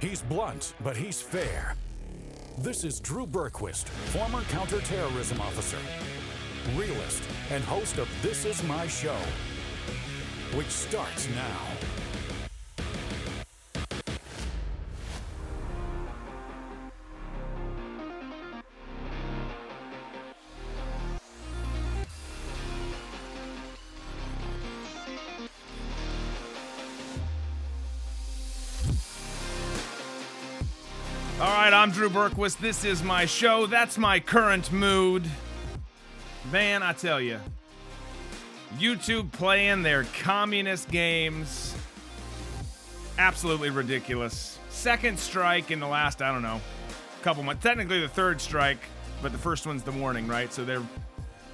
He's blunt, but he's fair. This is Drew Berquist, former counterterrorism officer, realist, and host of This Is My Show, which starts now. Right, Berquist. This is my show. That's my current mood. Man, I tell you, YouTube playing their communist games. Absolutely ridiculous. Second strike in the last, I don't know, couple months. Technically the third strike, but the first one's the warning, right? So they're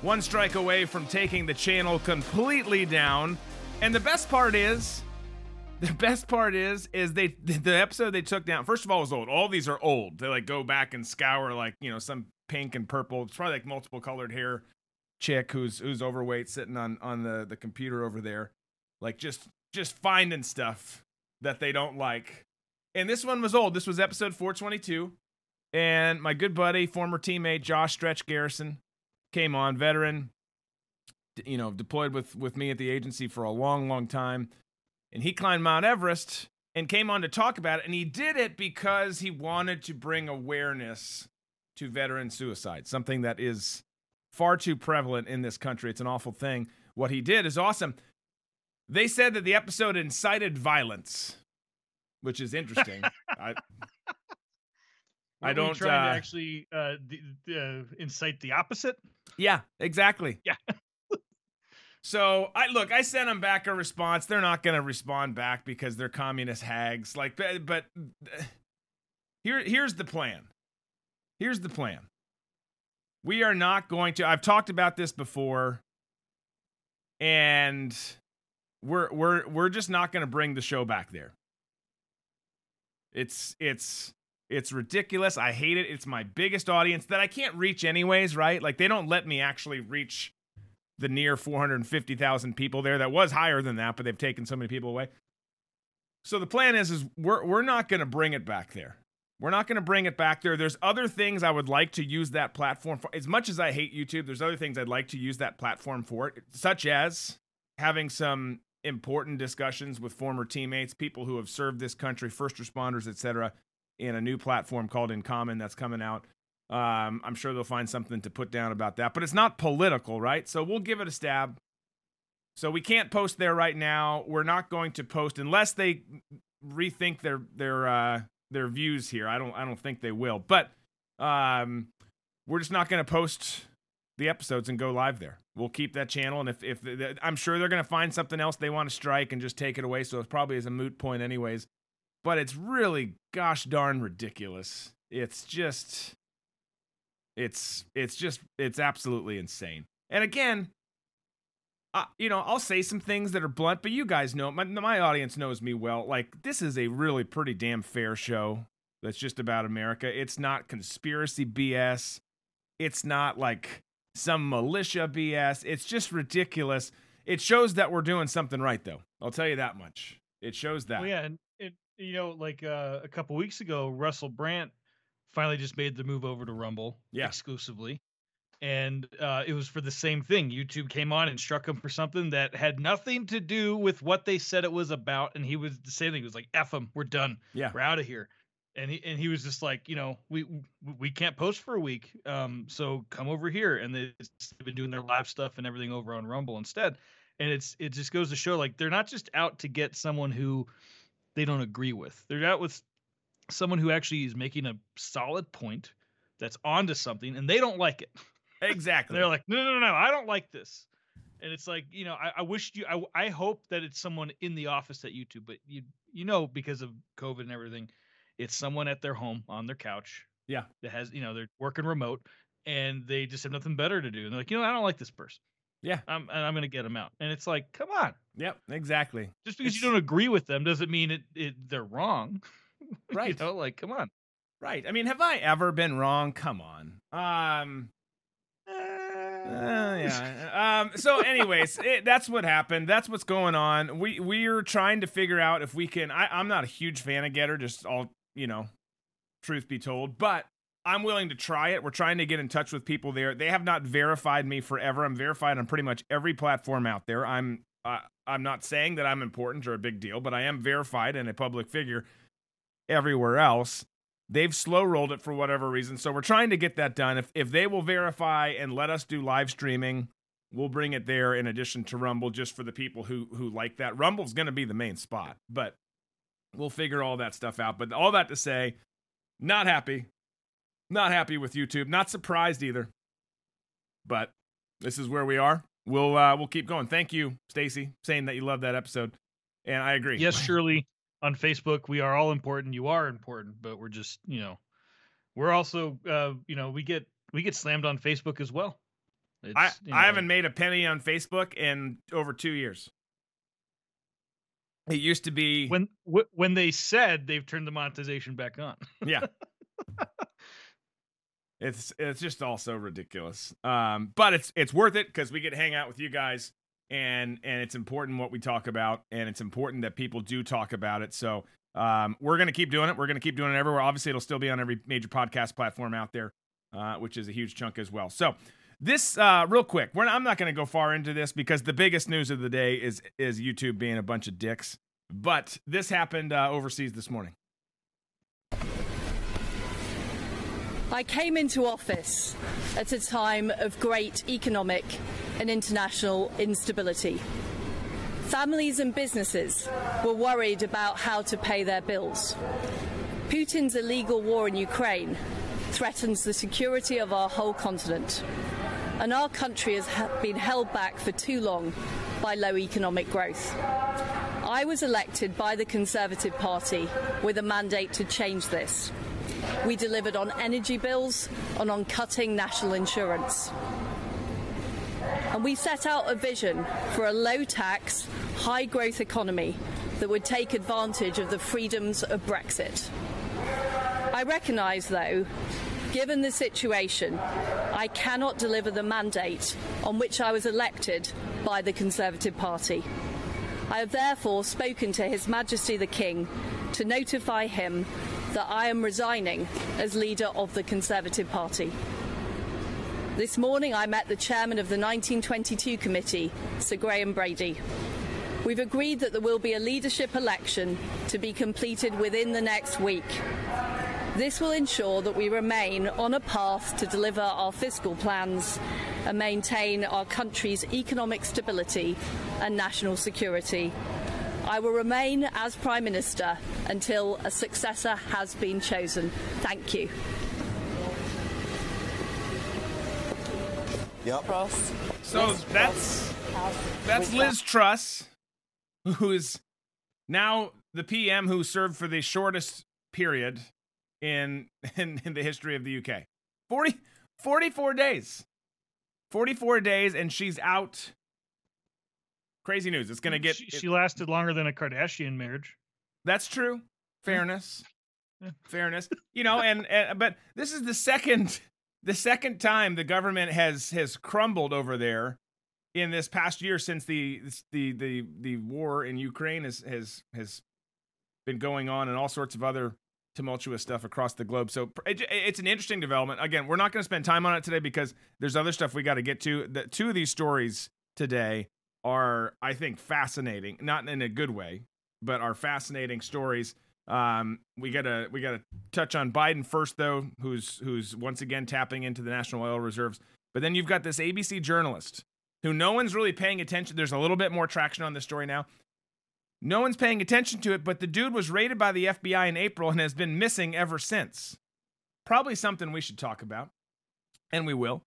one strike away from taking the channel completely down. And the best part is, the best part is, is they the episode they took down. First of all, was old. All these are old. They like go back and scour like you know some pink and purple. It's probably like multiple colored hair chick who's who's overweight sitting on on the the computer over there, like just just finding stuff that they don't like. And this one was old. This was episode 422. And my good buddy, former teammate Josh Stretch Garrison, came on, veteran, you know, deployed with with me at the agency for a long, long time and he climbed Mount Everest and came on to talk about it. And he did it because he wanted to bring awareness to veteran suicide, something that is far too prevalent in this country. It's an awful thing. What he did is awesome. They said that the episode incited violence, which is interesting. I, I don't. trying uh, to actually uh, the, the, uh, incite the opposite. Yeah, exactly. Yeah. so I look, I sent them back a response. They're not going to respond back because they're communist hags. Like, but, but here, here's the plan. Here's the plan. We are not going to. I've talked about this before, and we're we're we're just not going to bring the show back there. It's it's it's ridiculous. I hate it. It's my biggest audience that I can't reach anyways, right? Like they don't let me actually reach the near 450,000 people there. That was higher than that, but they've taken so many people away. So the plan is is we're we're not going to bring it back there. We're not going to bring it back there. There's other things I would like to use that platform for. As much as I hate YouTube, there's other things I'd like to use that platform for, such as having some important discussions with former teammates, people who have served this country, first responders, etc in a new platform called In Common that's coming out. Um, I'm sure they'll find something to put down about that, but it's not political, right? So we'll give it a stab. So we can't post there right now. We're not going to post unless they rethink their their uh, their views here. I don't I don't think they will, but um, we're just not going to post the episodes and go live there. We'll keep that channel, and if if I'm sure they're going to find something else they want to strike and just take it away, so it probably is a moot point anyways but it's really gosh darn ridiculous. It's just it's it's just it's absolutely insane. And again, uh, you know, I'll say some things that are blunt, but you guys know my my audience knows me well. Like this is a really pretty damn fair show that's just about America. It's not conspiracy BS. It's not like some militia BS. It's just ridiculous. It shows that we're doing something right though. I'll tell you that much. It shows that. Well, yeah, and it you know like uh, a couple weeks ago, Russell Brand finally just made the move over to Rumble Yeah. exclusively, and uh, it was for the same thing. YouTube came on and struck him for something that had nothing to do with what they said it was about, and he was the same thing. He was like, "F them, we're done, Yeah. we're out of here." And he and he was just like, you know, we we can't post for a week, um, so come over here. And they've been doing their live stuff and everything over on Rumble instead. And it's it just goes to show like they're not just out to get someone who they don't agree with. They're out with someone who actually is making a solid point that's onto something, and they don't like it. Exactly. They're like, no, no, no, no, I don't like this. And it's like, you know, I, I wish you, I, I hope that it's someone in the office at YouTube, but you, you know, because of COVID and everything, it's someone at their home on their couch. Yeah. That has, you know, they're working remote and they just have nothing better to do. And they're like, you know, I don't like this person. Yeah. I'm, and I'm going to get them out. And it's like, come on. Yep, exactly. Just because It's- you don't agree with them doesn't mean it, it they're wrong. Right. you know, like, come on. Right. I mean, have I ever been wrong? Come on. Um uh, yeah. Um so anyways, it, that's what happened. That's what's going on. We we're trying to figure out if we can I I'm not a huge fan of Gettr just all you know, truth be told, but I'm willing to try it. We're trying to get in touch with people there. They have not verified me forever. I'm verified on pretty much every platform out there. I'm uh, I'm not saying that I'm important or a big deal, but I am verified and a public figure everywhere else. They've slow rolled it for whatever reason, so we're trying to get that done. If if they will verify and let us do live streaming, we'll bring it there in addition to Rumble, just for the people who who like that. Rumble's going to be the main spot, but we'll figure all that stuff out. But all that to say, not happy not happy with YouTube. Not surprised either. But this is where we are. We'll uh, we'll keep going. Thank you, Stacy, saying that you love that episode, and I agree. Yes, Shirley. On Facebook, we are all important. You are important, but we're just you know, we're also uh, you know we get we get slammed on Facebook as well. It's, I you know, I haven't made a penny on Facebook in over two years. It used to be when w- when they said they've turned the monetization back on. yeah, It's it's just all so ridiculous. Um, but it's it's worth it because we get to hang out with you guys, and and it's important what we talk about, and it's important that people do talk about it. So um, we're gonna keep doing it. We're gonna keep doing it everywhere. Obviously, it'll still be on every major podcast platform out there, uh, which is a huge chunk as well. So this uh, real quick, not, I'm not going to go far into this because the biggest news of the day is is YouTube being a bunch of dicks. But this happened uh, overseas this morning. I came into office at a time of great economic and international instability. Families and businesses were worried about how to pay their bills. Putin's illegal war in Ukraine threatens the security of our whole continent. And our country has been held back for too long by low economic growth. I was elected by the Conservative Party with a mandate to change this. We delivered on energy bills and on cutting national insurance. And we set out a vision for a low tax, high growth economy that would take advantage of the freedoms of Brexit. I recognise, though, given the situation, I cannot deliver the mandate on which I was elected by the Conservative Party. I have therefore spoken to His Majesty the King to notify him that I am resigning as leader of the Conservative Party. This morning I met the chairman of the 1922 committee, Sir Graham Brady. We've agreed that there will be a leadership election to be completed within the next week. This will ensure that we remain on a path to deliver our fiscal plans and maintain our country's economic stability and national security I will remain as Prime Minister until a successor has been chosen. Thank you. Yep. Truss. So that's that's Liz Truss, who is now the PM who served for the shortest period in in, in the history of the UK. 40, 44 days. 44 days and she's out Crazy news. It's going to get. She, she, lasted longer than a Kardashian marriage. That's true. Fairness. Fairness. You know, and, and but this is the second the second time the government has has crumbled over there in this past year since the the the the war in Ukraine has has has been going on and all sorts of other tumultuous stuff across the globe. So it's an interesting development. Again, we're not going to spend time on it today because there's other stuff we got to get to. The two of these stories today are I think fascinating, not in a good way, but are fascinating stories. Um, we gotta we gotta touch on Biden first though, who's who's once again tapping into the national oil reserves. But then you've got this ABC journalist who no one's really paying attention. There's a little bit more traction on this story now. No one's paying attention to it, but the dude was raided by the FBI in April and has been missing ever since. Probably something we should talk about, and we will.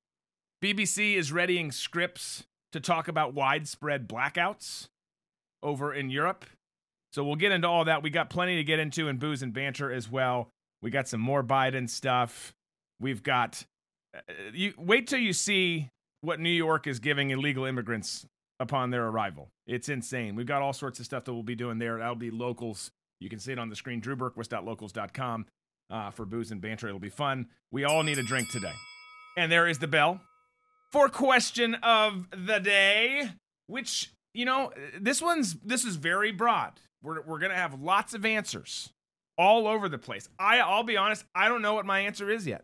BBC is readying scripts to talk about widespread blackouts over in Europe. So we'll get into all that. We got plenty to get into in booze and banter as well. We got some more Biden stuff. We've got uh, you wait till you see what New York is giving illegal immigrants upon their arrival. It's insane. We've got all sorts of stuff that we'll be doing there. That'll be locals. You can see it on the screen, drewberquist.locals.com uh, for booze and banter. It'll be fun. We all need a drink today. And there is the bell for question of the day, which, you know, this one's this is very broad. We're we're going to have lots of answers. all over the place. I I'll be honest, I don't know what my answer is yet.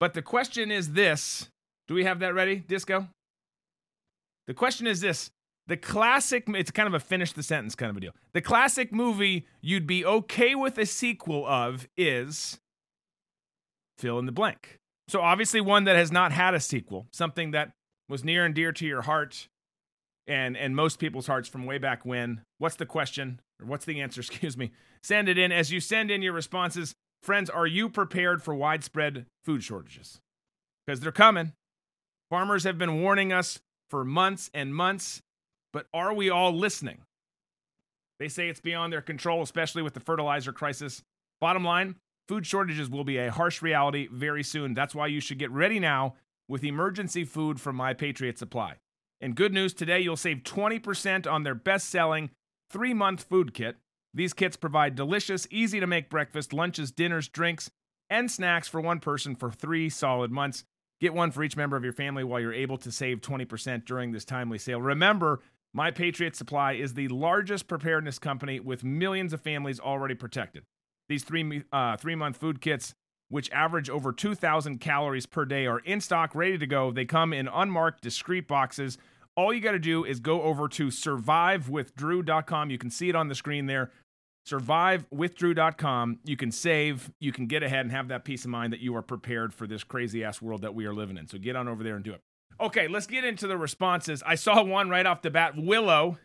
But the question is this. Do we have that ready, Disco? The question is this. The classic it's kind of a finish the sentence kind of a deal. The classic movie you'd be okay with a sequel of is fill in the blank. So obviously one that has not had a sequel, something that was near and dear to your heart and and most people's hearts from way back when. What's the question? Or what's the answer, excuse me? Send it in as you send in your responses. Friends, are you prepared for widespread food shortages? Because they're coming. Farmers have been warning us for months and months, but are we all listening? They say it's beyond their control, especially with the fertilizer crisis. Bottom line, food shortages will be a harsh reality very soon. That's why you should get ready now with emergency food from My Patriot Supply. And good news today, you'll save 20% on their best selling three month food kit. These kits provide delicious, easy to make breakfast, lunches, dinners, drinks, and snacks for one person for three solid months. Get one for each member of your family while you're able to save 20% during this timely sale. Remember, My Patriot Supply is the largest preparedness company with millions of families already protected. These three, uh, three month food kits, which average over 2,000 calories per day, are in stock, ready to go. They come in unmarked, discreet boxes all you got to do is go over to survivewithdrew.com. You can see it on the screen there. Survivewithdrew.com. You can save, you can get ahead and have that peace of mind that you are prepared for this crazy ass world that we are living in. So get on over there and do it. Okay, let's get into the responses. I saw one right off the bat. Willow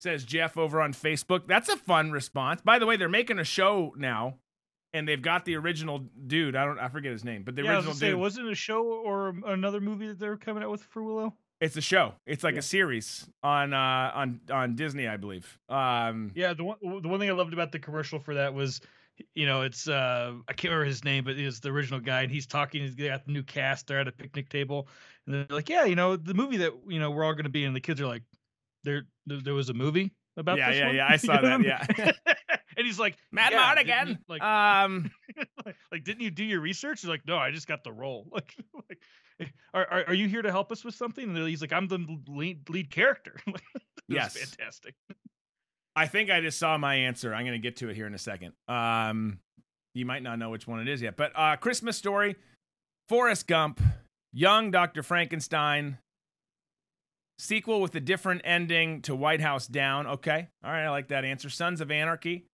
says Jeff over on Facebook. That's a fun response. By the way, they're making a show now and they've got the original dude. I don't I forget his name, but the yeah, original I was say, dude. wasn't it a show or another movie that they're coming out with for Willow? It's a show. It's like Yeah. a series on uh on on Disney, I believe. Um Yeah, the one the one thing I loved about the commercial for that was, you know, it's uh I can't remember his name, but it's the original guy, and he's talking. He's got the new cast. They're at a picnic table, and they're like, "Yeah, you know, the movie that you know we're all going to be in." The kids are like, "There, there, there was a movie about Yeah, this yeah, one?" yeah, I saw that, mean? and he's like, Matt yeah, you- like, um like, didn't you do your research? He's like, no, I just got the role. Like, like are, are are you here to help us with something? And he's like, I'm the lead lead character. Yes. fantastic. I think I just saw my answer. I'm going to get to it here in a second. Um you might not know which one it is yet, but uh Christmas story, Forrest Gump, young Dr. Frankenstein, sequel with a different ending to White House Down. Okay. All right, I like that answer. Sons of Anarchy.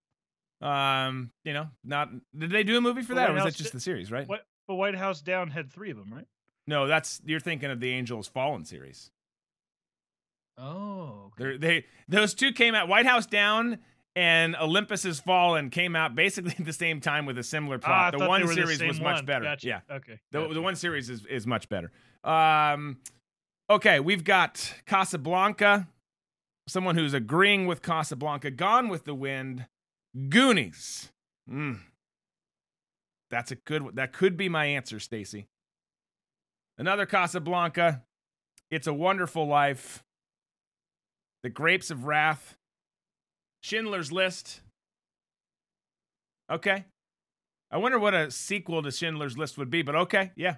Um, you know, not did they do a movie for The that or White was that House just di- the series, right? What? But White House Down had three of them, right? No, that's you're thinking of the Angels Fallen series. Oh, They're, they those two came out. White House Down and Olympus Has Fallen came out basically at the same time with a similar Ah, I plot. the one they were the series same was much better. Gotcha. Yeah, Okay. the gotcha. the one series is is much better. Um, okay, we've got Casablanca. Someone who's agreeing with Casablanca. Gone with the Wind. Goonies. Mm. That's a good. That could be my answer, Stacy. Another Casablanca. It's a Wonderful Life. The Grapes of Wrath. Schindler's List. Okay. I wonder what a sequel to Schindler's List would be, but okay, yeah.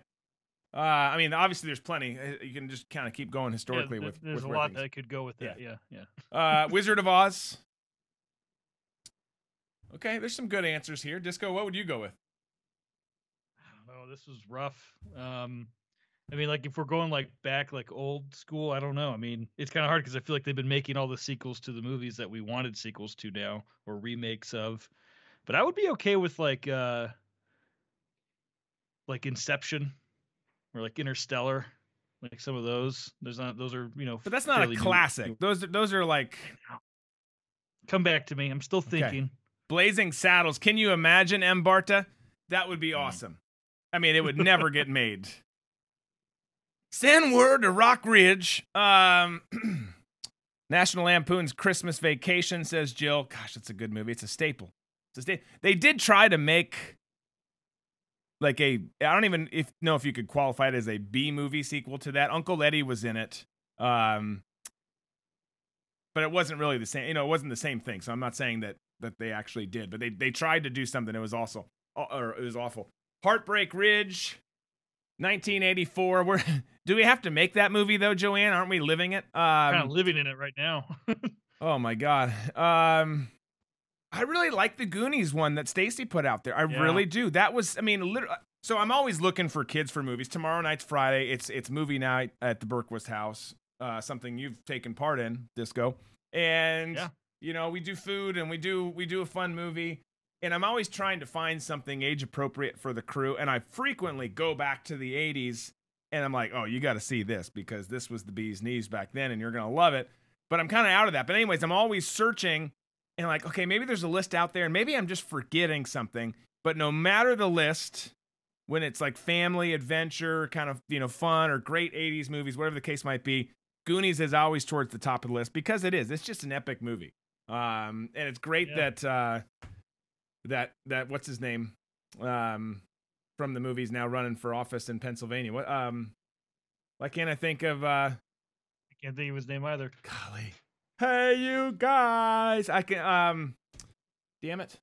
Uh, I mean, obviously, there's plenty. Uh, You can just kind of keep going Yeah, historically th- with. there's with a lot things- that could go with that. Yeah, yeah. uh, Wizard of Oz. Okay, there's some good answers here. Disco, what would you go with? I don't know. This was rough. Um, I mean, like if we're going like back, like old school, I don't know. I mean, it's kind of hard because I feel like they've been making all the sequels to the movies that we wanted sequels to now or remakes of. But I would be okay with like uh like Inception or like Interstellar, like some of those. There's not those are you know. But that's not a new- classic. Those those are like Come back to me. I'm still thinking. Blazing Saddles. Can you imagine M. Barta? That would be Mm. awesome. I mean, it would never get made. Send word to Rock Ridge. Um, National Lampoon's Christmas Vacation says Jill. Gosh, it's a good movie. It's a staple. It's a sta- They did try to make like a. I don't even if know if you could qualify it as a B movie sequel to that. Uncle Eddie was in it. Um, but it wasn't really the same. You know, it wasn't the same thing. So I'm not saying that that they actually did, but they they tried to do something. It was also or it was awful. Heartbreak Ridge, 1984. We're do we have to make that movie though, Joanne? Aren't we living it? kind of Um, living in it right now. oh my god. Um, I really like the Goonies one that Stacy put out there. I Yeah. really do. That was, I mean, literally. So I'm always looking for kids for movies. Tomorrow night's Friday. It's it's movie night at the Berquist House. Uh, something you've taken part in, Disco. And Yeah. you know, we do food and we do we do a fun movie. And I'm always trying to find something age appropriate for the crew. And I frequently go back to the 80s and I'm like, oh, you got to see this because this was the bee's knees back then and you're going to love it. But I'm kind of out of that. But, anyways, I'm always searching and like, okay, maybe there's a list out there and maybe I'm just forgetting something. But no matter the list, when it's like family, adventure, kind of, you know, fun or great 80s movies, whatever the case might be, Goonies is always towards the top of the list because it is. It's just an epic movie. Um, and it's great Yeah. that, uh, that, that, what's his name? Um, from the movies now running for office in Pennsylvania. What, um, why can't I think of, uh, I can't think of his name either. golly. Hey, you guys. I can, um, damn it.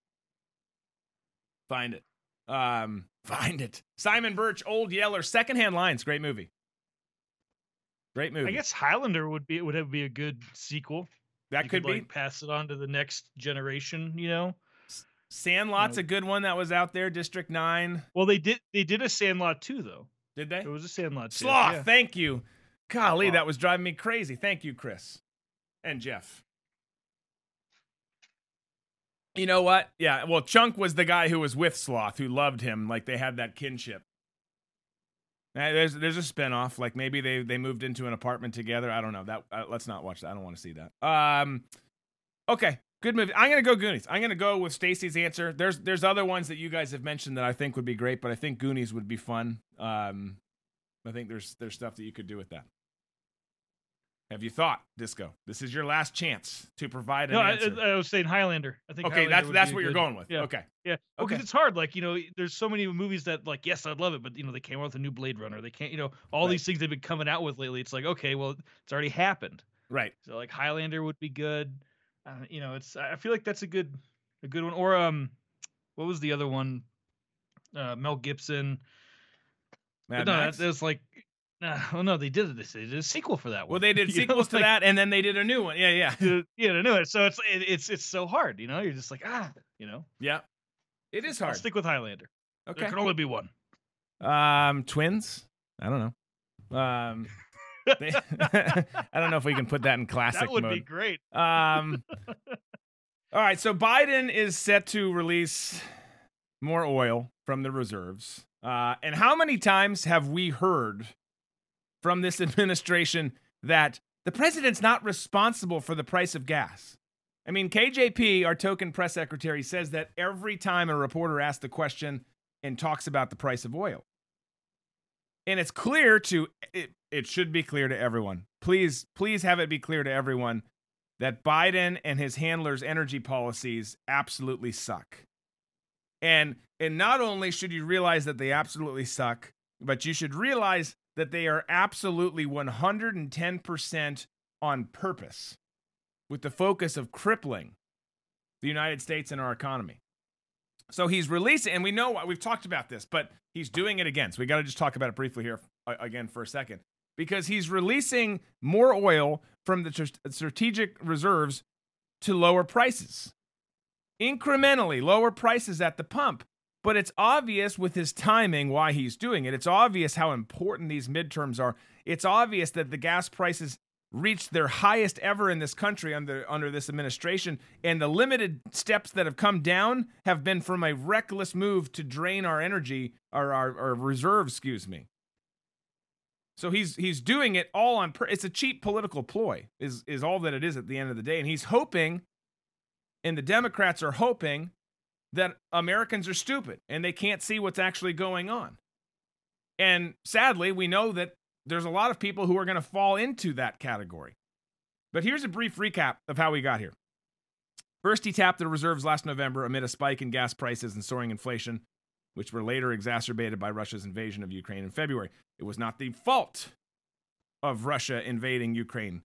Find it. Um, find it. Simon Birch, Old Yeller, Secondhand Lions. Great movie. Great movie. I guess Highlander would be would have be a good sequel. that You could be. like, pass it on to the next generation. You know. Sandlot's know. a good one that was out there. District 9. Well, they did they did a Sandlot too though. Did they? It was a Sandlot too. Sloth. yeah. Thank you. Golly, that was driving me crazy. Thank you, Chris. And Jeff. You know what? Yeah, well, Chunk was the guy who was with Sloth, who loved him. Like they had that kinship. Uh, There's there's a spinoff. Like maybe they they moved into an apartment together. I don't know. That uh, let's not watch that. I don't want to see that. Um, okay, good movie. I'm gonna go Goonies. I'm gonna go with Stacy's answer. There's there's other ones that you guys have mentioned that I think would be great, but I think Goonies would be fun. Um, I think there's there's stuff that you could do with that. Have you thought, Disco? This is your last chance to provide an No, I, answer. I was saying Highlander. I think. okay, Highlander that's that's what you're going with. Yeah. Okay. Yeah, well, 'cause Okay. it's hard. Like you know, there's so many movies that like, yes, I'd love it, but you know, they came out with a new Blade Runner. They can't, you know, all Right. these things they've been coming out with lately. It's like, okay, well, it's already happened. Right. So like Highlander would be good. Uh, you know, it's I feel like that's a good a good one. Or um, what was the other one? Uh, Mel Gibson. Mad no, Max? was like, uh, oh no, they did this. They did a sequel for that one. well, they did sequels to like, that, and then they did a new one. Yeah, yeah, Yeah, to know it. So it's it, it's it's so hard. You know, you're just like ah, you know. yeah. It is I'll hard. stick with Highlander. Okay. There can only be one. Um, twins. I don't know. Um, they- I don't know if we can put that in classic that would mode. be great. Um, all right, so Biden is set to release more oil from the reserves. Uh, and how many times have we heard from this administration that the president's not responsible for the price of gas? I mean, KJP, our token press secretary, says that every time a reporter asks the question and talks about the price of oil. And it's clear to it, it should be clear to everyone. Please, please have it be clear to everyone that Biden and his handlers' energy policies absolutely suck. And and not only should you realize that they absolutely suck, but you should realize that they are absolutely 110% on purpose with the focus of crippling the United States and our economy. So he's releasing, and we know we've talked about this, but he's doing it again. So we got to just talk about it briefly here uh, again for a second because he's releasing more oil from the strategic reserves to lower prices. Incrementally lower prices at the pump. But it's obvious with his timing why he's doing it. It's obvious how important these midterms are. It's obvious that the gas prices reached their highest ever in this country under under this administration and the limited steps that have come down have been from a reckless move to drain our energy our our, our reserves excuse me so he's he's doing it all on it's a cheap political ploy is is all that it is at the end of the day and he's hoping and the democrats are hoping that americans are stupid and they can't see what's actually going on and sadly we know that there's a lot of people who are going to fall into that category. But here's a brief recap of how we got here. First, he tapped the reserves last November amid a spike in gas prices and soaring inflation, which were later exacerbated by Russia's invasion of Ukraine in February. It was not the fault of Russia invading Ukraine.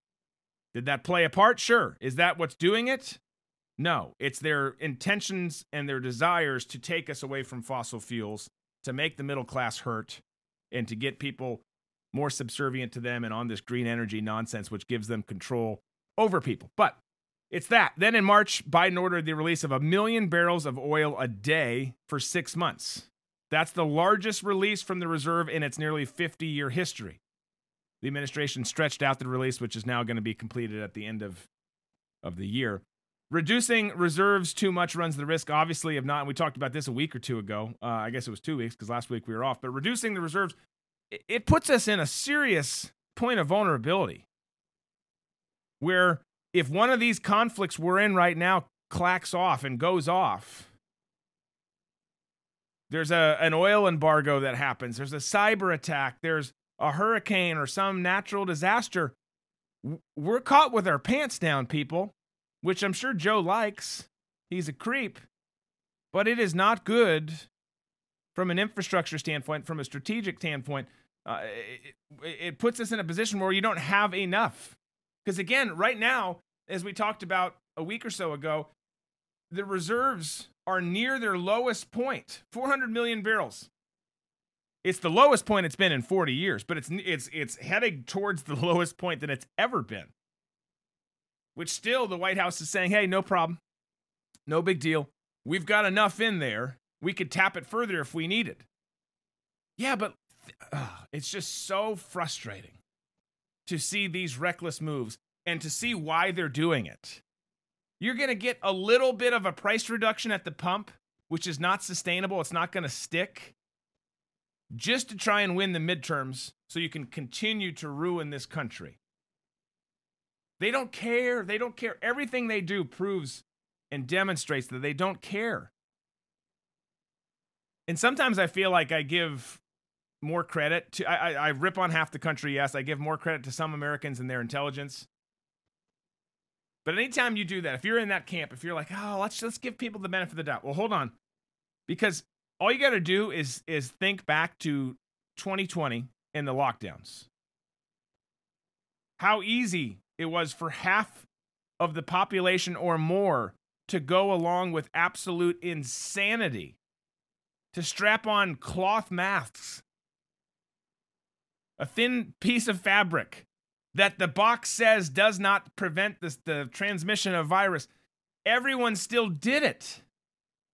Did that play a part? Sure. Is that what's doing it? No. It's their intentions and their desires to take us away from fossil fuels, to make the middle class hurt, and to get people more subservient to them and on this green energy nonsense, which gives them control over people. But it's that. Then in March, Biden ordered the release of a million barrels of oil a day for six months. That's the largest release from the reserve in its nearly 50 year history. The administration stretched out the release, which is now going to be completed at the end of, of the year. Reducing reserves too much runs the risk, obviously, of not. we talked about this a week or two ago. Uh, I guess it was two weeks because last week we were off. But reducing the reserves, it, it puts us in a serious point of vulnerability where if one of these conflicts we're in right now clacks off and goes off, there's a an oil embargo that happens, there's a cyber attack, there's a hurricane or some natural disaster, we're caught with our pants down, people, which I'm sure Joe likes. He's a creep. But it is not good from an infrastructure standpoint, from a strategic standpoint. Uh, it, it puts us in a position where you don't have enough. Because again, right now, as we talked about a week or so ago, the reserves are near their lowest point 400 million barrels. It's the lowest point it's been in 40 years, but it's it's it's heading towards the lowest point than it's ever been. Which still the White House is saying, "Hey, no problem. No big deal. We've got enough in there. We could tap it further if we needed." Yeah, but uh, it's just so frustrating to see these reckless moves and to see why they're doing it. You're going to get a little bit of a price reduction at the pump, which is not sustainable. It's not going to stick just to try and win the midterms so you can continue to ruin this country. They don't care. They don't care. Everything they do proves and demonstrates that they don't care. And sometimes I feel like I give more credit to, I, I, I rip on half the country, yes. I give more credit to some Americans and their intelligence. But anytime you do that, if you're in that camp, if you're like, oh, let's let's give people the benefit of the doubt. Well, hold on. Because all you got to do is is think back to 2020 and the lockdowns. How easy it was for half of the population or more to go along with absolute insanity to strap on cloth masks, a thin piece of fabric that the box says does not prevent this, the transmission of virus. Everyone still did it.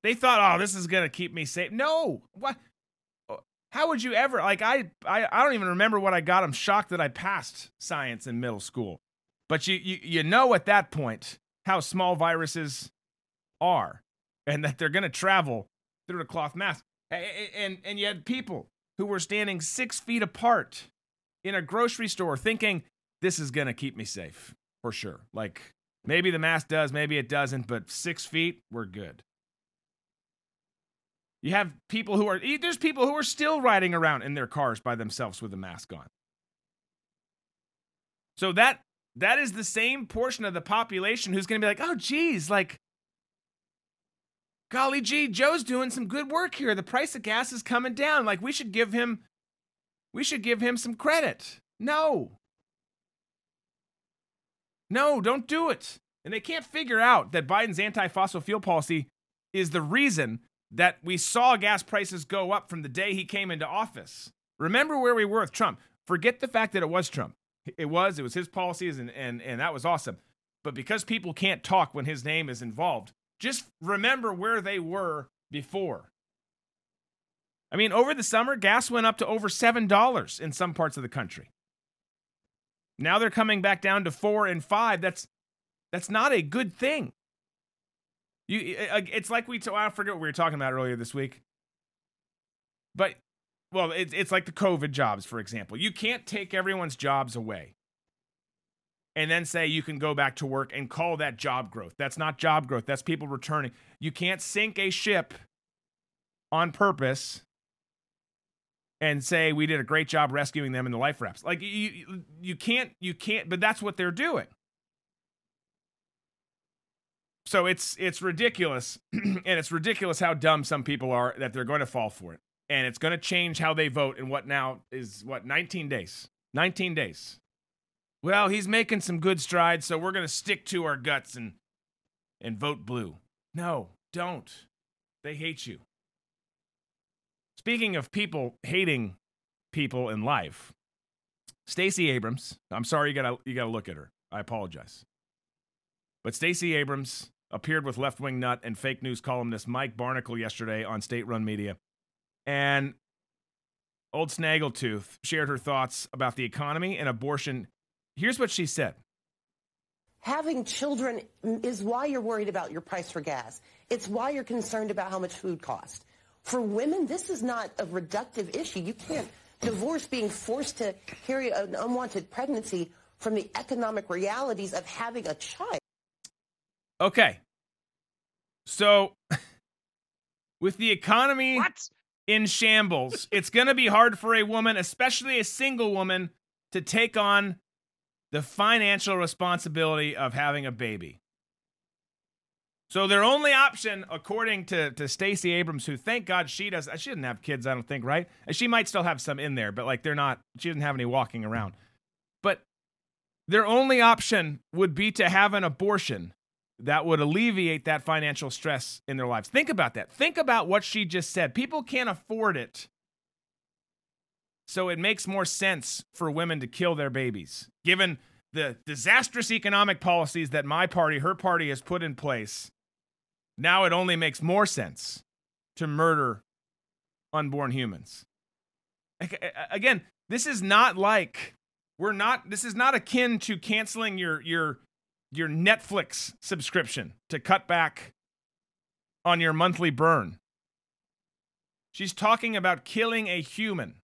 They thought, oh, this is gonna keep me safe. No, what? Uh, how would you ever like? I I, I don't even remember what I got. I'm shocked that I passed science in middle school. But you you you know at that point how small viruses are, and that they're gonna travel through a cloth mask. And and, you had people who were standing six feet apart in a grocery store, thinking this is gonna keep me safe for sure. Like maybe the mask does, maybe it doesn't, but six feet, we're good. You have people who are there's people who are still riding around in their cars by themselves with a mask on. So that that is the same portion of the population who's going to be like, "Oh geez, like golly gee, Joe's doing some good work here. The price of gas is coming down. Like we should give him we should give him some credit." No. No, don't do it. And they can't figure out that Biden's anti-fossil fuel policy is the reason that we saw gas prices go up from the day he came into office. Remember where we were with Trump. Forget the fact that it was Trump. It was, it was his policies, and, and, and that was awesome. But because people can't talk when his name is involved, just remember where they were before. I mean, over the summer, gas went up to over $7 in some parts of the country. Now they're coming back down to four and five. That's that's not a good thing. You, eh, eh, it's like we. Oh, I forget what we were talking about earlier this week. But, well, it's it's like the COVID jobs, for example. You can't take everyone's jobs away, and then say you can go back to work and call that job growth. That's not job growth. That's people returning. You can't sink a ship on purpose and say we did a great job rescuing them in the life rafts. Like you, you can't, you can't. But that's what they're doing. So it's it's ridiculous, and it's ridiculous how dumb some people are that they're going to fall for it, and it's going to change how they vote in what now is what 19 days. 19 days. Well, he's making some good strides, so we're going to stick to our guts and and vote blue. No, don't. They hate you. Speaking of people hating people in life, Stacey Abrams. I'm sorry you got to you got to look at her. I apologize. But Stacey Abrams appeared with left wing nut and fake news columnist Mike Barnicle yesterday on state run media. And old Snaggletooth shared her thoughts about the economy and abortion. Here's what she said Having children is why you're worried about your price for gas. It's why you're concerned about how much food costs. For women, this is not a reductive issue. You can't divorce being forced to carry an unwanted pregnancy from the economic realities of having a child. Okay. So, with the economy What? In shambles, it's going to be hard for a woman, especially a single woman, to take on the financial responsibility of having a baby. So their only option, according to, to Stacey Abrams, who thank God she does she doesn't have kids, I don't think, right? She might still have some in there, but like they're not she doesn't have any walking around. But their only option would be to have an abortion that would alleviate that financial stress in their lives. Think about that. Think about what she just said. People can't afford it. So it makes more sense for women to kill their babies, given the disastrous economic policies that my party, her party, has put in place. Now it only makes more sense to murder unborn humans. Again, this is not like we're not this is not akin to canceling your your your Netflix subscription to cut back on your monthly burn. She's talking about killing a human,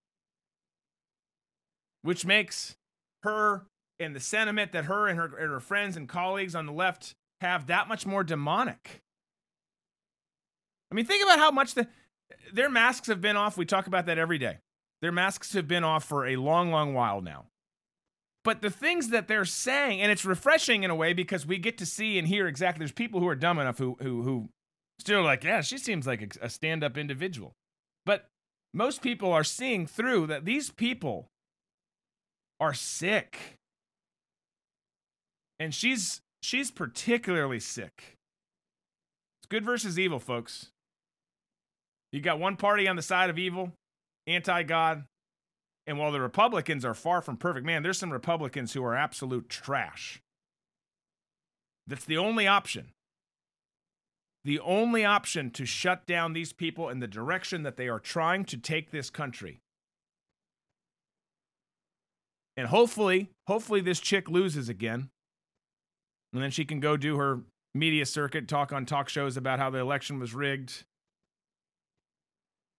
which makes her and the sentiment that her and her, and her friends and colleagues on the left have that much more demonic. I mean, think about how much the, their masks have been off. We talk about that every day. Their masks have been off for a long, long while now. But the things that they're saying, and it's refreshing in a way because we get to see and hear exactly. There's people who are dumb enough who who who still like, yeah, she seems like a, stand-up individual. But most people are seeing through that these people are sick. And she's she's particularly sick. It's good versus evil, folks. You got one party on the side of evil, anti-God, and while the Republicans are far from perfect, man, there's some Republicans who are absolute trash. That's the only option. The only option to shut down these people in the direction that they are trying to take this country. And hopefully, hopefully this chick loses again. And then she can go do her media circuit, talk on talk shows about how the election was rigged.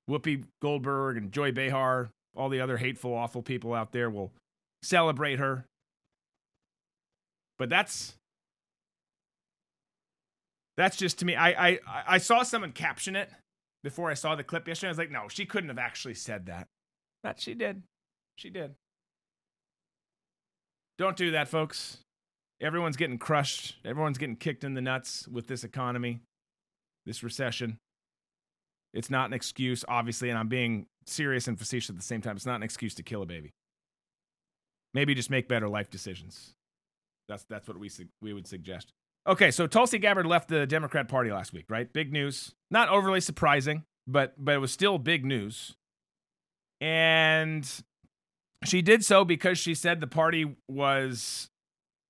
Whoopi Goldberg and Joy Behar all the other hateful, awful people out there will celebrate her. But that's that's just to me. I I I saw someone caption it before I saw the clip yesterday. I was like, no, she couldn't have actually said that. But she did. She did. Don't do that, folks. Everyone's getting crushed. Everyone's getting kicked in the nuts with this economy, this recession. It's not an excuse, obviously, and I'm being serious and facetious at the same time. It's not an excuse to kill a baby. Maybe just make better life decisions. That's that's what we we would suggest. Okay, so Tulsi Gabbard left the Democrat Party last week, right? Big news. Not overly surprising, but but it was still big news. And she did so because she said the party was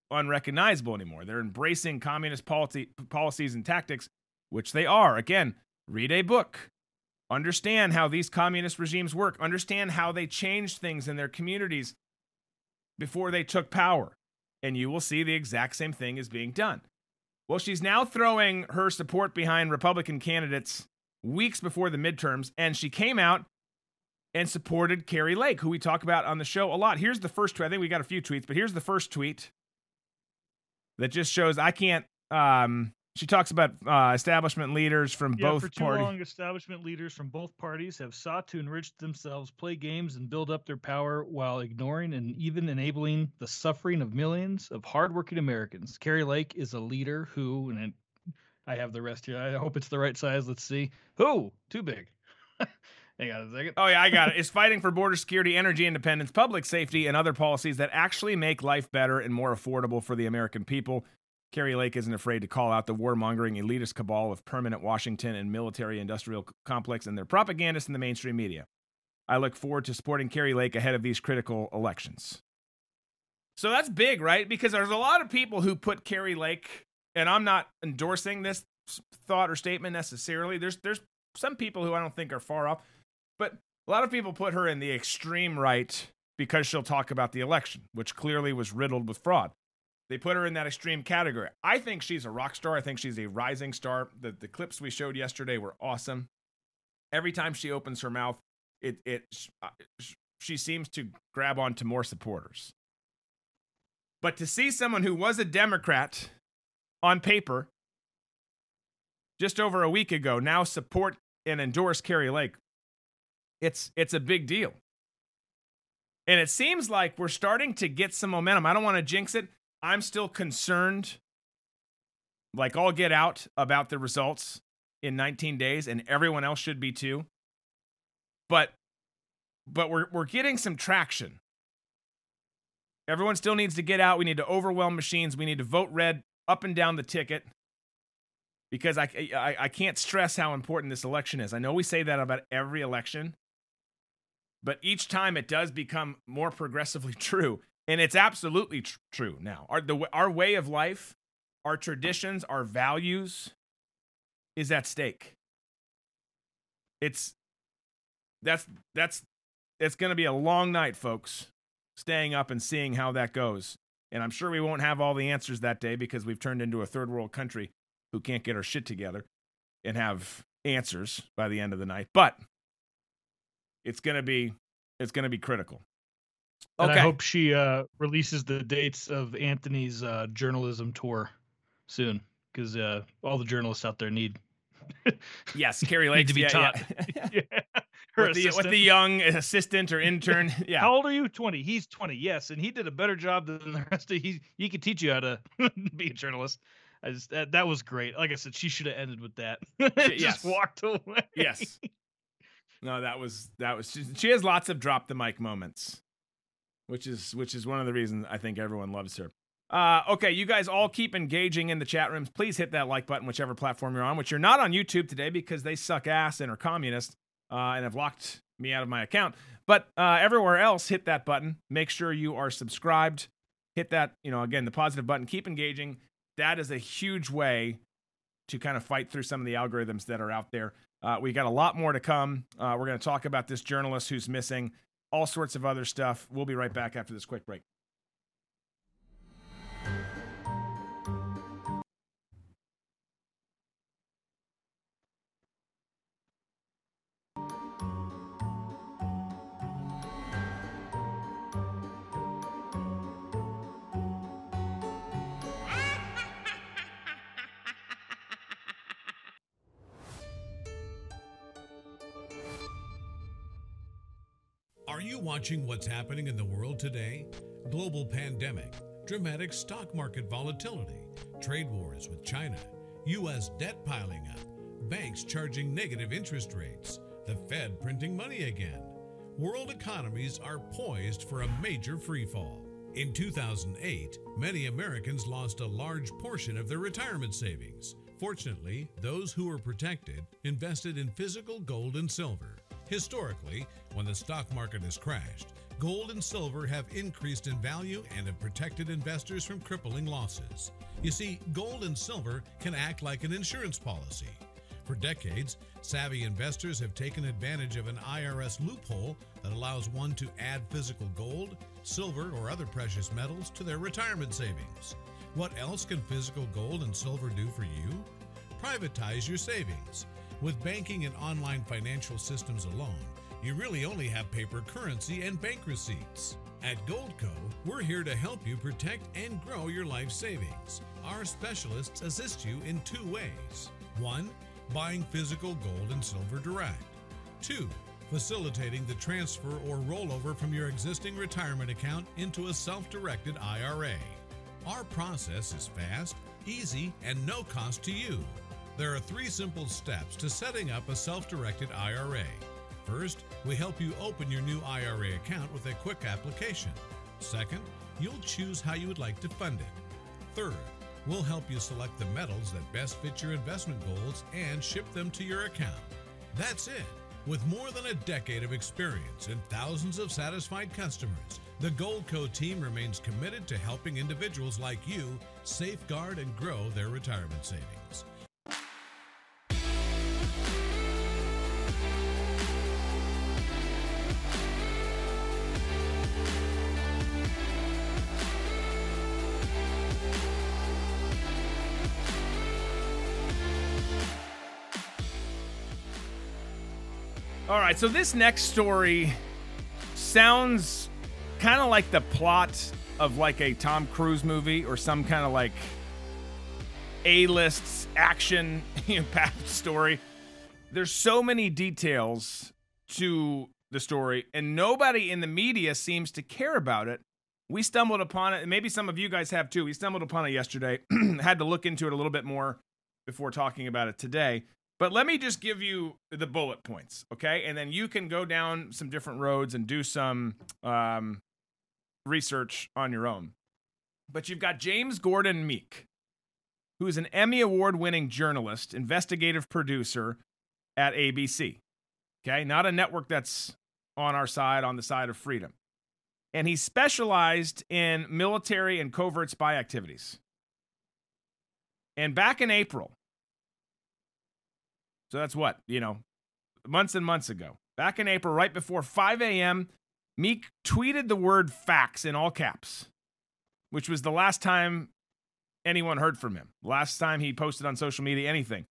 unrecognizable anymore. They're embracing communist policy, policies and tactics, which they are. Again, read a book. Understand how these communist regimes work. Understand how they changed things in their communities before they took power. And you will see the exact same thing is being done. Well, she's now throwing her support behind Republican candidates weeks before the midterms, and she came out and supported Kari Lake, who we talk about on the show a lot. Here's the first tweet. I think we got a few tweets, but here's the first tweet that just shows I can't um, she talks about uh, establishment leaders from yeah, both for too parties. long, establishment leaders from both parties have sought to enrich themselves, play games, and build up their power while ignoring and even enabling the suffering of millions of hardworking Americans. Kari Lake is a leader who, and I have the rest here. I hope it's the right size. Let's see. Who? Too big. Hang on a second. Oh yeah, I got it. Is fighting for border security, energy independence, public safety, and other policies that actually make life better and more affordable for the American people. Kari Lake isn't afraid to call out the warmongering elitist cabal of permanent Washington and military industrial complex and their propagandists in the mainstream media. I look forward to supporting Kari Lake ahead of these critical elections. So that's big, right? Because there's a lot of people who put Kari Lake and I'm not endorsing this thought or statement necessarily. There's there's some people who I don't think are far off, but a lot of people put her in the extreme right because she'll talk about the election, which clearly was riddled with fraud. They put her in that extreme category. I think she's a rock star. I think she's a rising star. The the clips we showed yesterday were awesome. Every time she opens her mouth, it it uh, she seems to grab onto more supporters. But to see someone who was a Democrat on paper just over a week ago now support and endorse Kari Lake, it's it's a big deal. And it seems like we're starting to get some momentum. I don't want to jinx it. I'm still concerned, like all get out, about the results in 19 days, and everyone else should be too. But but we're we're getting some traction. Everyone still needs to get out. We need to overwhelm machines. We need to vote red up and down the ticket because I, I, I can't stress how important this election is. I know we say that about every election, but each time it does become more progressively true, and it's absolutely tr- true now. Our the our way of life, our traditions, our values is at stake. It's that's that's it's going to be a long night, folks. Staying up and seeing how that goes. And I'm sure we won't have all the answers that day because we've turned into a third world country who can't get our shit together and have answers by the end of the night. But it's gonna be it's gonna be critical. Okay. I hope she uh, releases the dates of Anthony's uh, journalism tour soon, because uh, all the journalists out there need. yes, Kari Lake to be yeah, taught. Yeah. yeah. with, the, with the young assistant or intern. Yeah. How old are you? Twenty. He's twenty. Yes, and he did a better job than the rest of. He he could teach you how to be a journalist. I just that, that was great. Like I said, she should have ended with that. just yes. walked away. Yes. No, that was that was she, she has lots of drop the mic moments, which is which is one of the reasons I think everyone loves her. Uh, okay, you guys all keep engaging in the chat rooms. Please hit that like button, whichever platform you're on. Which you're not on YouTube today because they suck ass and are communist uh, and have locked me out of my account. But uh, everywhere else, hit that button. Make sure you are subscribed. Hit that, you know, again, the positive button. Keep engaging that is a huge way to kind of fight through some of the algorithms that are out there. Uh, we got a lot more to come. Uh, we're going to talk about this journalist who's missing, all sorts of other stuff. We'll be right back after this quick break. Watching what's happening in the world today? Global pandemic, dramatic stock market volatility, trade wars with China, U.S. debt piling up, banks charging negative interest rates, the Fed printing money again. World economies are poised for a major freefall. In 2008, many Americans lost a large portion of their retirement savings. Fortunately, those who were protected invested in physical gold and silver. Historically, when the stock market has crashed, gold and silver have increased in value and have protected investors from crippling losses. You see, gold and silver can act like an insurance policy. For decades, savvy investors have taken advantage of an IRS loophole that allows one to add physical gold, silver, or other precious metals to their retirement savings. What else can physical gold and silver do for you? Privatize your savings. With banking and online financial systems alone, you really only have paper currency and bank receipts. At Goldco, we're here to help you protect and grow your life savings. Our specialists assist you in two ways. One, buying physical gold and silver direct. Two, facilitating the transfer or rollover from your existing retirement account into a self directed IRA. Our process is fast, easy, and no cost to you. There are three simple steps to setting up a self directed IRA. First, we help you open your new IRA account with a quick application. Second, you'll choose how you would like to fund it. Third, we'll help you select the metals that best fit your investment goals and ship them to your account. That's it. With more than a decade of experience and thousands of satisfied customers, The Goldco team remains committed to helping individuals like you safeguard and grow their retirement savings. All right, so this next story sounds kind of like the plot of like a Tom Cruise movie or some kind of like A-list action know, story. There's so many details to the story, and nobody in the media seems to care about it. We stumbled upon it, and maybe some of you guys have too. We stumbled upon it yesterday, had to look into it a little bit more before talking about it today. But let me just give you the bullet points, okay? And then you can go down some different roads and do some um, research on your own. But you've got James Gordon Meek, who is an Emmy Award winning journalist, investigative producer at ABC, okay? Not a network that's on our side, on the side of freedom. And he specialized in military and covert spy activities. And back in April, so that's what, you know, months and months ago. Back in April, right before 5 a.m., Meek tweeted the word fax in all caps, which was the last time anyone heard from him. Last time he posted on social media anything.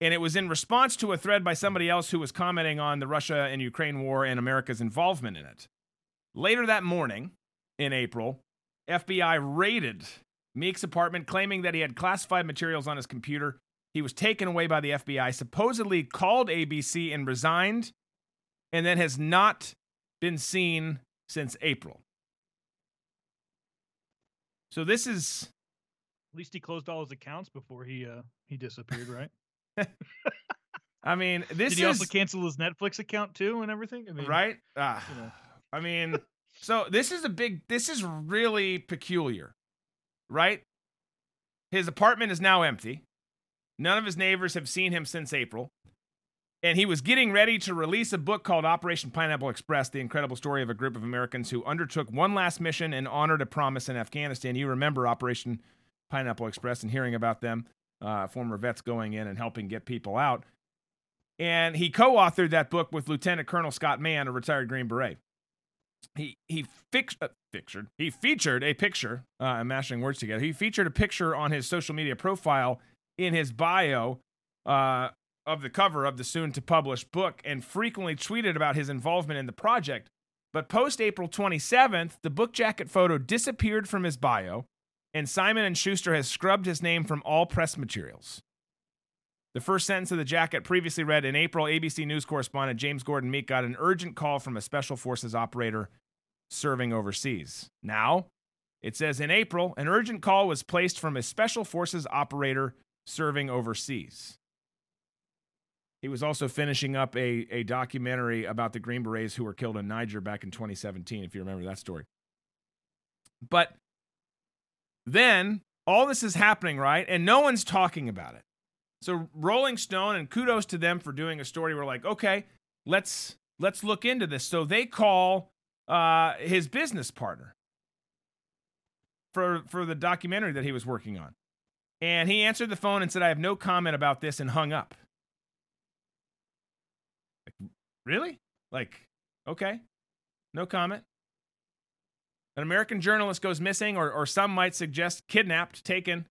And it was in response to a thread by somebody else who was commenting on the Russia and Ukraine war and America's involvement in it. Later that morning, in April, FBI raided Meek's apartment, claiming that he had classified materials on his computer he was taken away by the FBI, supposedly called ABC and resigned, and then has not been seen since April. So this is At least he closed all his accounts before he uh he disappeared, right? I mean, this Did he is also cancel his Netflix account too and everything? I mean, right? Ah, you know. I mean, so this is a big this is really peculiar. Right? His apartment is now empty. None of his neighbors have seen him since April. And he was getting ready to release a book called Operation Pineapple Express The Incredible Story of a Group of Americans Who Undertook One Last Mission and Honored a Promise in Afghanistan. You remember Operation Pineapple Express and hearing about them, uh, former vets going in and helping get people out. And he co authored that book with Lieutenant Colonel Scott Mann, a retired Green Beret. He, he fix, uh, he featured a picture, uh, I'm mashing words together. He featured a picture on his social media profile in his bio uh, of the cover of the soon to publish book and frequently tweeted about his involvement in the project. But post April 27th, the book jacket photo disappeared from his bio, and Simon and Schuster has scrubbed his name from all press materials. The first sentence of the jacket previously read In April, ABC News correspondent James Gordon Meek got an urgent call from a special forces operator serving overseas. Now, it says in April, an urgent call was placed from a special forces operator serving overseas. He was also finishing up a, a documentary about the Green Berets who were killed in Niger back in 2017, if you remember that story. But then all this is happening, right? And no one's talking about it. So Rolling Stone, and kudos to them for doing a story. We're like, okay, let's let's look into this. So they call uh, his business partner for for the documentary that he was working on. And he answered the phone and said, I have no comment about this, and hung up. Like, really? Like, okay, no comment. An American journalist goes missing, or, or some might suggest kidnapped, taken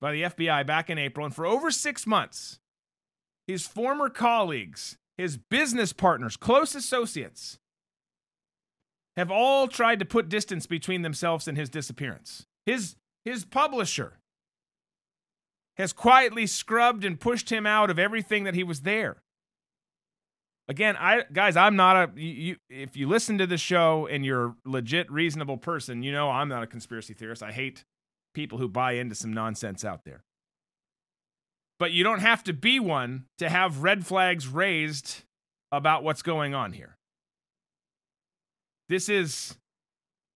by the FBI back in April. And for over six months, his former colleagues, his business partners, close associates, have all tried to put distance between themselves and his disappearance. His, his publisher, has quietly scrubbed and pushed him out of everything that he was there. Again, I guys, I'm not a you, if you listen to the show and you're legit reasonable person, you know I'm not a conspiracy theorist. I hate people who buy into some nonsense out there. But you don't have to be one to have red flags raised about what's going on here. This is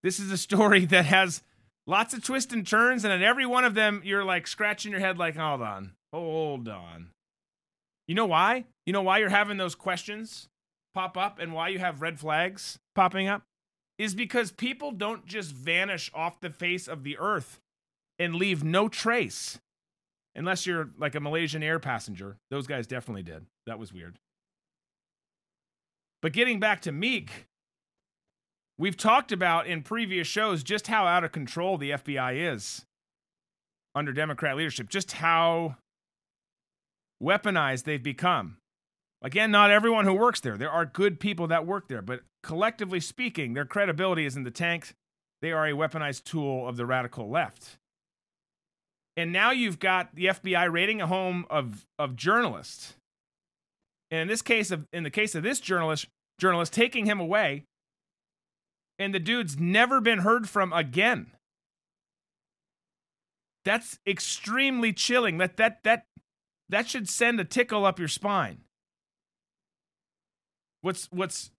this is a story that has lots of twists and turns, and at every one of them, you're like scratching your head, like, hold on, hold on. You know why? You know why you're having those questions pop up and why you have red flags popping up? is because people don't just vanish off the face of the earth and leave no trace. Unless you're like a Malaysian air passenger. Those guys definitely did. That was weird. But getting back to Meek, we've talked about in previous shows just how out of control the FBI is under Democrat leadership, just how weaponized they've become. Again, not everyone who works there. There are good people that work there, but collectively speaking, their credibility is in the tank. They are a weaponized tool of the radical left. And now you've got the FBI raiding a home of, of journalists. And in this case of in the case of this journalist, journalist taking him away, and the dude's never been heard from again. That's extremely chilling. That that that that should send a tickle up your spine. What's what's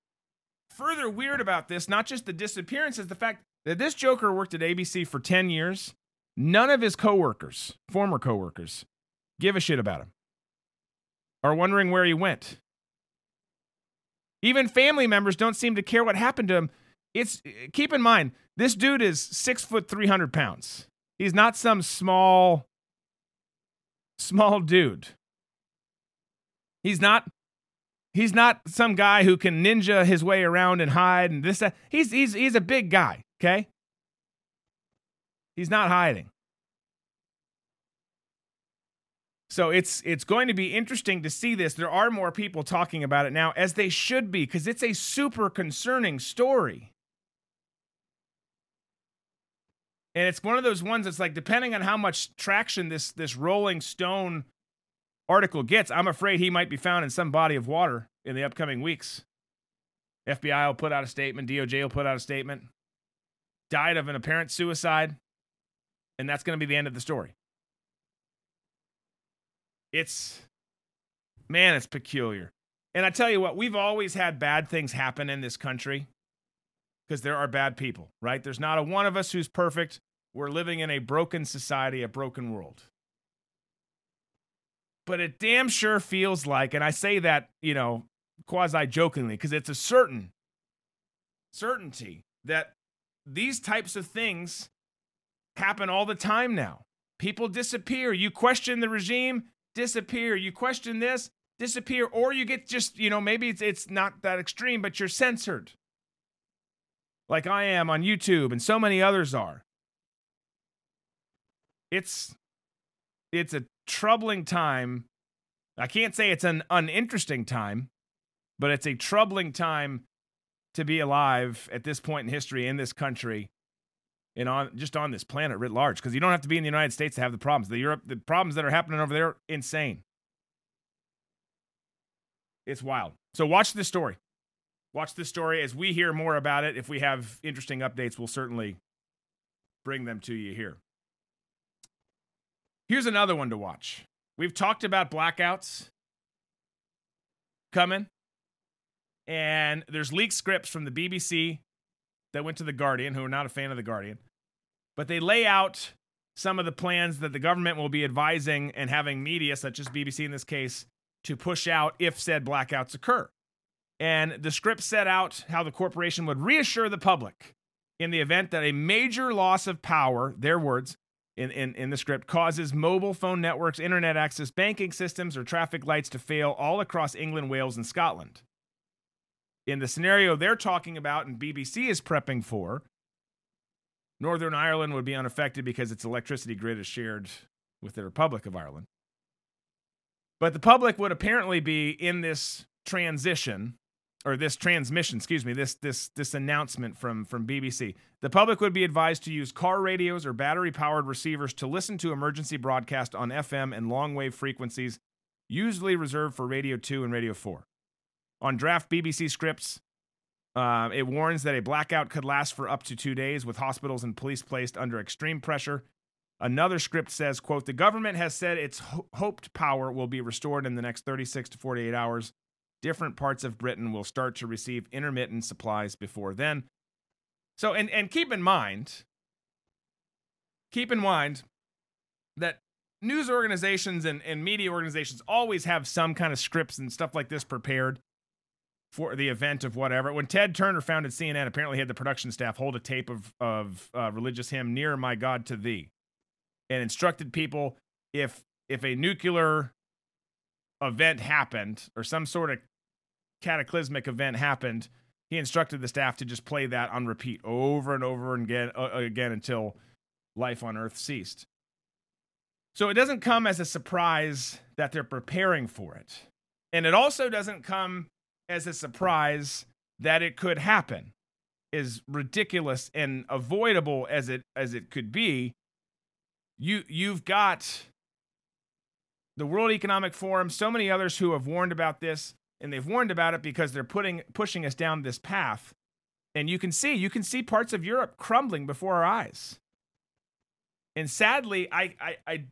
further weird about this, not just the disappearance, is the fact that this Joker worked at ABC for 10 years. None of his coworkers, former coworkers, give a shit about him. Are wondering where he went. Even family members don't seem to care what happened to him. It's keep in mind, this dude is six foot three hundred pounds. He's not some small, small dude. He's not He's not some guy who can ninja his way around and hide and this that. He's he's he's a big guy, okay? He's not hiding. So it's it's going to be interesting to see this. There are more people talking about it now as they should be because it's a super concerning story. And it's one of those ones that's like depending on how much traction this this Rolling Stone article gets, I'm afraid he might be found in some body of water in the upcoming weeks. FBI will put out a statement, DOJ will put out a statement. Died of an apparent suicide, and that's going to be the end of the story. It's, man, it's peculiar. And I tell you what, we've always had bad things happen in this country because there are bad people, right? There's not a one of us who's perfect. We're living in a broken society, a broken world but it damn sure feels like, and I say that, you know, quasi jokingly, because it's a certain certainty that these types of things happen all the time now. People disappear. You question the regime, disappear. You question this, disappear. Or you get just, you know, maybe it's, it's not that extreme, but you're censored. Like I am on YouTube and so many others are. It's it's a troubling time. I can't say it's an uninteresting time, but it's a troubling time to be alive at this point in history in this country and on just on this planet writ large because you don't have to be in the United States to have the problems. The Europe the problems that are happening over there insane. It's wild. So watch this story. Watch this story as we hear more about it. If we have interesting updates, we'll certainly bring them to you here. Here's another one to watch. We've talked about blackouts coming, and there's leaked scripts from the BBC that went to The Guardian, who are not a fan of The Guardian, but they lay out some of the plans that the government will be advising and having media, such as BBC in this case, to push out if said blackouts occur. And the script set out how the corporation would reassure the public in the event that a major loss of power, their words, in, in, in the script causes mobile phone networks, internet access, banking systems, or traffic lights to fail all across England, Wales, and Scotland. In the scenario they're talking about and BBC is prepping for, Northern Ireland would be unaffected because its electricity grid is shared with the Republic of Ireland. But the public would apparently be in this transition or this transmission, excuse me, this this this announcement from from BBC. The public would be advised to use car radios or battery-powered receivers to listen to emergency broadcast on FM and long-wave frequencies, usually reserved for Radio 2 and Radio 4. On draft BBC scripts, uh, it warns that a blackout could last for up to two days, with hospitals and police placed under extreme pressure. Another script says, "quote The government has said its ho- hoped power will be restored in the next 36 to 48 hours." Different parts of Britain will start to receive intermittent supplies before then. So, and, and keep in mind, keep in mind that news organizations and, and media organizations always have some kind of scripts and stuff like this prepared. for the event of whatever. When Ted Turner founded CNN, apparently he had the production staff hold a tape of of uh, religious hymn "Near My God to Thee," and instructed people if if a nuclear event happened or some sort of cataclysmic event happened, he instructed the staff to just play that on repeat over and over and again uh, again until life on Earth ceased. So it doesn't come as a surprise that they're preparing for it. And it also doesn't come as a surprise that it could happen. As ridiculous and avoidable as it as it could be, you you've got the World Economic Forum, so many others who have warned about this, and they've warned about it because they're putting pushing us down this path. And you can see, you can see parts of Europe crumbling before our eyes. And sadly, I I I,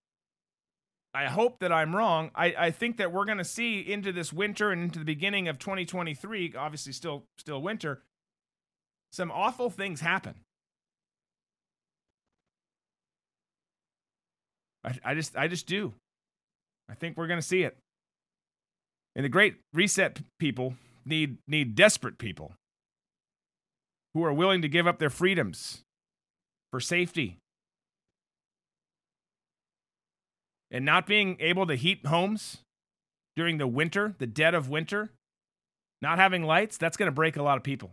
I hope that I'm wrong. I, I think that we're gonna see into this winter and into the beginning of 2023, obviously still still winter, some awful things happen. I, I just I just do. I think we're going to see it. And the great reset people need need desperate people who are willing to give up their freedoms for safety. And not being able to heat homes during the winter, the dead of winter, not having lights, that's going to break a lot of people.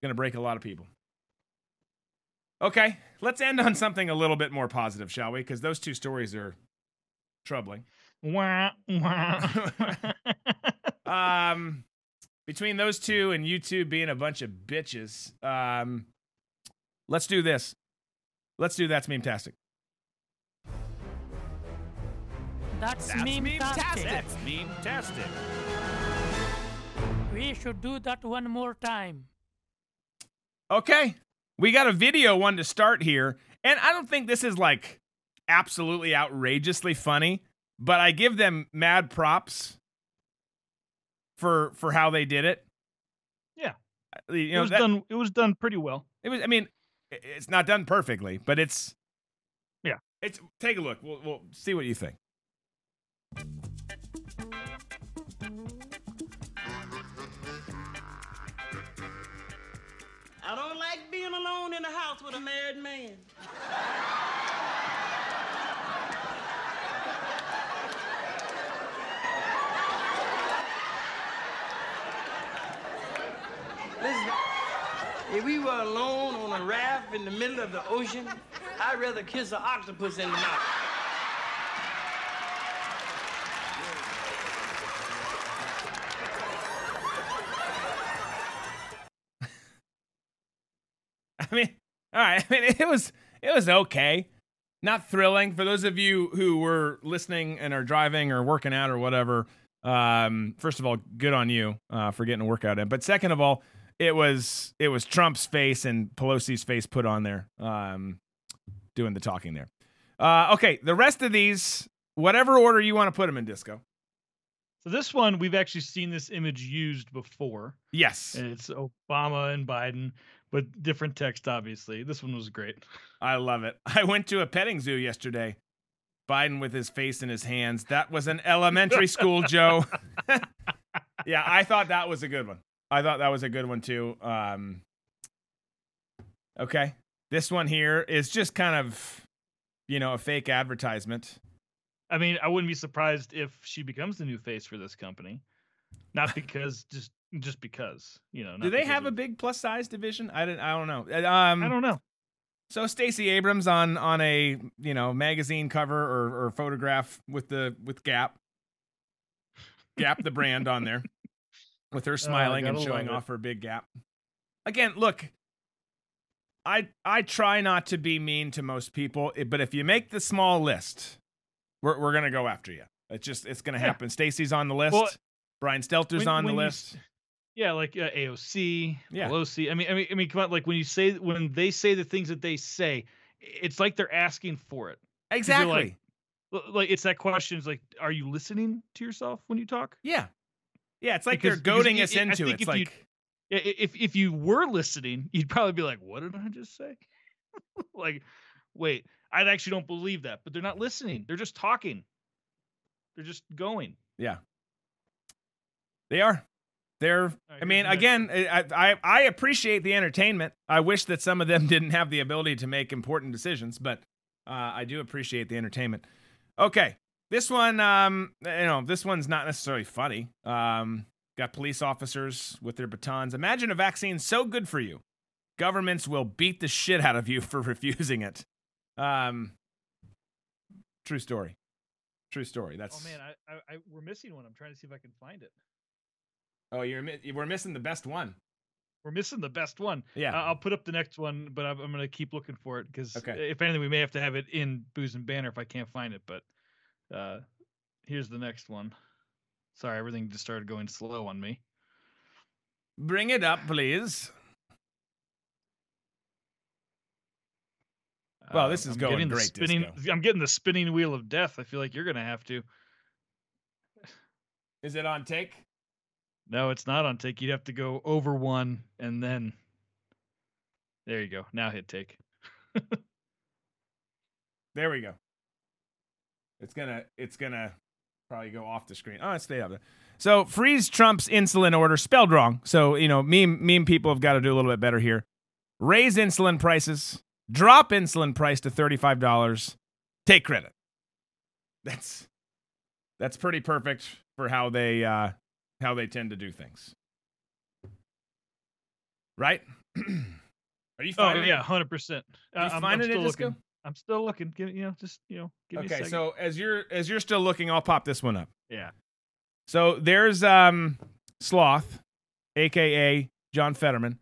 Going to break a lot of people. Okay, let's end on something a little bit more positive, shall we? Because those two stories are troubling. Wah, wah. Um, between those two and you two being a bunch of bitches, um, let's do this. Let's do that's meme-tastic. That's, meme-tastic. That's meme-tastic. We should do that one more time. Okay, we got a video one to start here, and I don't think this is like absolutely outrageously funny, but I give them mad props for for how they did it. Yeah. Uh, you it was that- done. It was done pretty well. It was. I mean, it's not done perfectly, but it's. Yeah. It's. Take a look. We'll we'll see what you think. I don't like being alone in the house with a married man. Listen, if we were alone on a raft in the middle of the ocean, I'd rather kiss an octopus in the mouth. I mean, all right. I mean, it was it was okay. Not thrilling for those of you who were listening and are driving or working out or whatever. Um, first of all, good on you uh, for getting a workout in. But second of all, it was it was Trump's face and Pelosi's face put on there, um, doing the talking there. Uh, okay, the rest of these, whatever order you want to put them in, Disco. So this one, we've actually seen this image used before. Yes, And it's Obama and Biden, but different text, obviously. This one was great. I love it. I went to a petting zoo yesterday. Biden with his face in his hands. That was an elementary school Joe. yeah, I thought that was a good one. I thought that was a good one too. Um, okay, this one here is just kind of, you know, a fake advertisement. I mean, I wouldn't be surprised if she becomes the new face for this company. Not because just just because, you know. Do they have a big plus size division? I don't. I don't know. Uh, Um, I don't know. So Stacey Abrams on on a you know magazine cover or, or photograph with the with Gap, Gap the brand on there, with her smiling and Oh, showing off her big gap. Again, look, I I try not to be mean to most people, eh, but if you make the small list, we're we're gonna go after you. It's just it's gonna Yeah. happen. Stacey's on the list. Well, Brian Stelter's when- on the when you list. s- Yeah, like uh, AOC, Yeah. Pelosi. I mean, I mean, I mean, come on. Like when you say when they say the things that they say, it's like they're asking for it. exactly. like- it's that question. It's like, are you listening to yourself when you talk? yeah. Yeah, it's like Because- they're goading us i- i into it. It's like If if you were listening, you'd probably be like, "What did I just say?" like, wait, I actually don't believe that. But they're not listening. They're just talking. They're just going. Yeah. They are. They're. right, I mean, again, I, I I appreciate the entertainment. I wish that some of them didn't have the ability to make important decisions, but uh, I do appreciate the entertainment. Okay, this one, um, you know, this one's not necessarily funny. Um, got police officers with their batons. Imagine a vaccine so good for you, governments will beat the shit out of you for refusing it. Um, true story. True story. That's. Oh man, I, I, I we're missing one. I'm trying to see if I can find it. Oh, you're we're missing the best one. We're missing the best one. Yeah. I- I'll put up the next one, but I'm, I'm gonna keep looking for it because Okay. if anything, we may have to have it in Booze and Banter if I can't find it. But uh, here's the next one. Sorry, everything just started going slow on me. Bring it up, please. Well, this is I'm going great, Spinning. I'm getting the spinning wheel of death. I feel like you're gonna have to. Is it on take? No, it's not on take. You'd have to go over one and then. There you go. Now hit take. There we go. It's gonna it's gonna probably go off the screen. Oh, stay up there. So freeze Trump's insulin order spelled wrong. So you know, meme meme people have got to do a little bit better here. Raise insulin prices, drop insulin price to thirty five dollars, take credit. That's that's pretty perfect for how they uh, how they tend to do things. Right? Are you Oh finding yeah, hundred percent. I'm, I'm finding it, still looking. I'm still looking. Give you know, just you know, give me a Okay, so as you're as you're still looking, I'll pop this one up. yeah. So there's um Sloth, aka John Fetterman.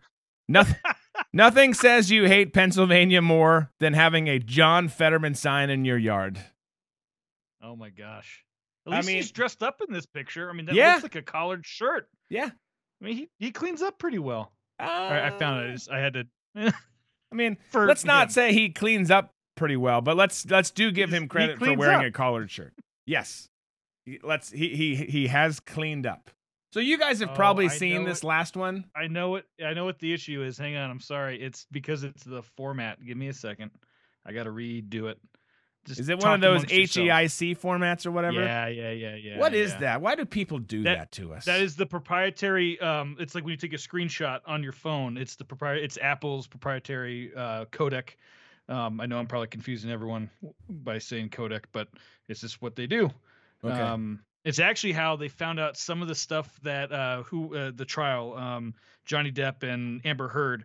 Nothing nothing says you hate Pennsylvania more than having a John Fetterman sign in your yard. Oh my gosh. At I least mean- he's dressed up in this picture. I mean, that Yeah. looks like a collared shirt. Yeah. I mean, he, he cleans up pretty well. Uh, right, I found it. I just- I had to. I mean, for let's not him. say he cleans up pretty well, but let's let's do give him credit for wearing up. a collared shirt. Yes. Let's he he he has cleaned up. So you guys have Oh, probably I seen this it. last one. I know what I know what the issue is. Hang on, I'm sorry. It's because it's the format. Give me a second. I got to redo it. Just Is it one of those amongst yourself. HEIC formats or whatever? Yeah, yeah, yeah, yeah. What is yeah. that? Why do people do that, That- to us? That is the proprietary. Um, it's like when you take a screenshot on your phone. It's the proprietary. It's Apple's proprietary uh, codec. Um, I know I'm probably confusing everyone by saying codec, but it's just what they do. Okay. Um, it's actually how they found out some of the stuff that uh, who uh, the trial um, Johnny Depp and Amber Heard,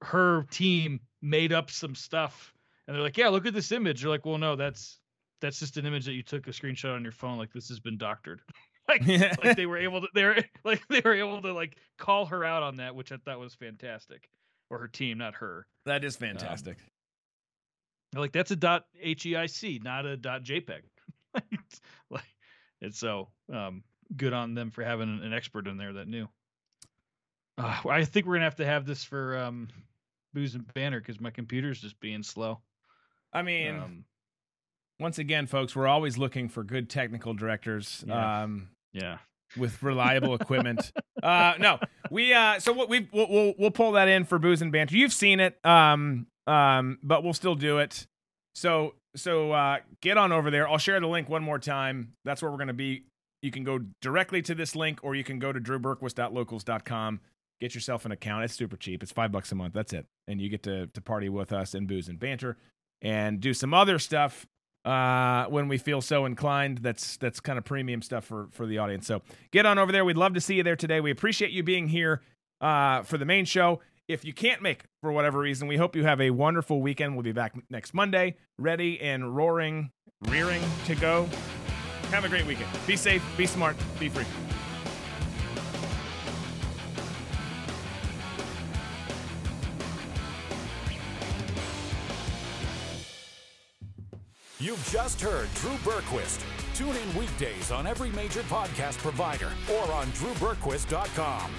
her team made up some stuff, and they're like, "Yeah, look at this image." They're like, "Well, no, that's that's just an image that you took a screenshot on your phone. Like this has been doctored." like, like they were able to they were like they were able to like call her out on that, which I thought was fantastic, or her team, not her. that is fantastic. They're like that's a dot heic, not a dot jpeg. It's like, and so um, good on them for having an, an expert in there that knew. Uh, I think we're gonna have to have this for um, booze and banter because my computer's just being slow. I mean, Um, once again, folks, we're always looking for good technical directors Yeah. um, yeah. With reliable equipment. Uh, no, we uh, so what we we'll, we'll we'll pull that in for booze and banter. You've seen it, um, um, but we'll still do it. So so uh, get on over there. I'll share the link one more time. That's where we're gonna be. You can go directly to this link, or you can go to drewberquist.locals.com. Get yourself an account. It's super cheap. It's five bucks a month. That's it, and you get to to party with us and booze and banter, and do some other stuff uh, when we feel so inclined. That's that's kind of premium stuff for for the audience. So get on over there. We'd love to see you there today. We appreciate you being here uh, for the main show. If you can't make it for whatever reason, we hope you have a wonderful weekend. We'll be back next Monday, ready and roaring, rearing to go. Have a great weekend. Be safe, be smart, be free. You've just heard Drew Berquist. Tune in weekdays on every major podcast provider or on drewberquist.com.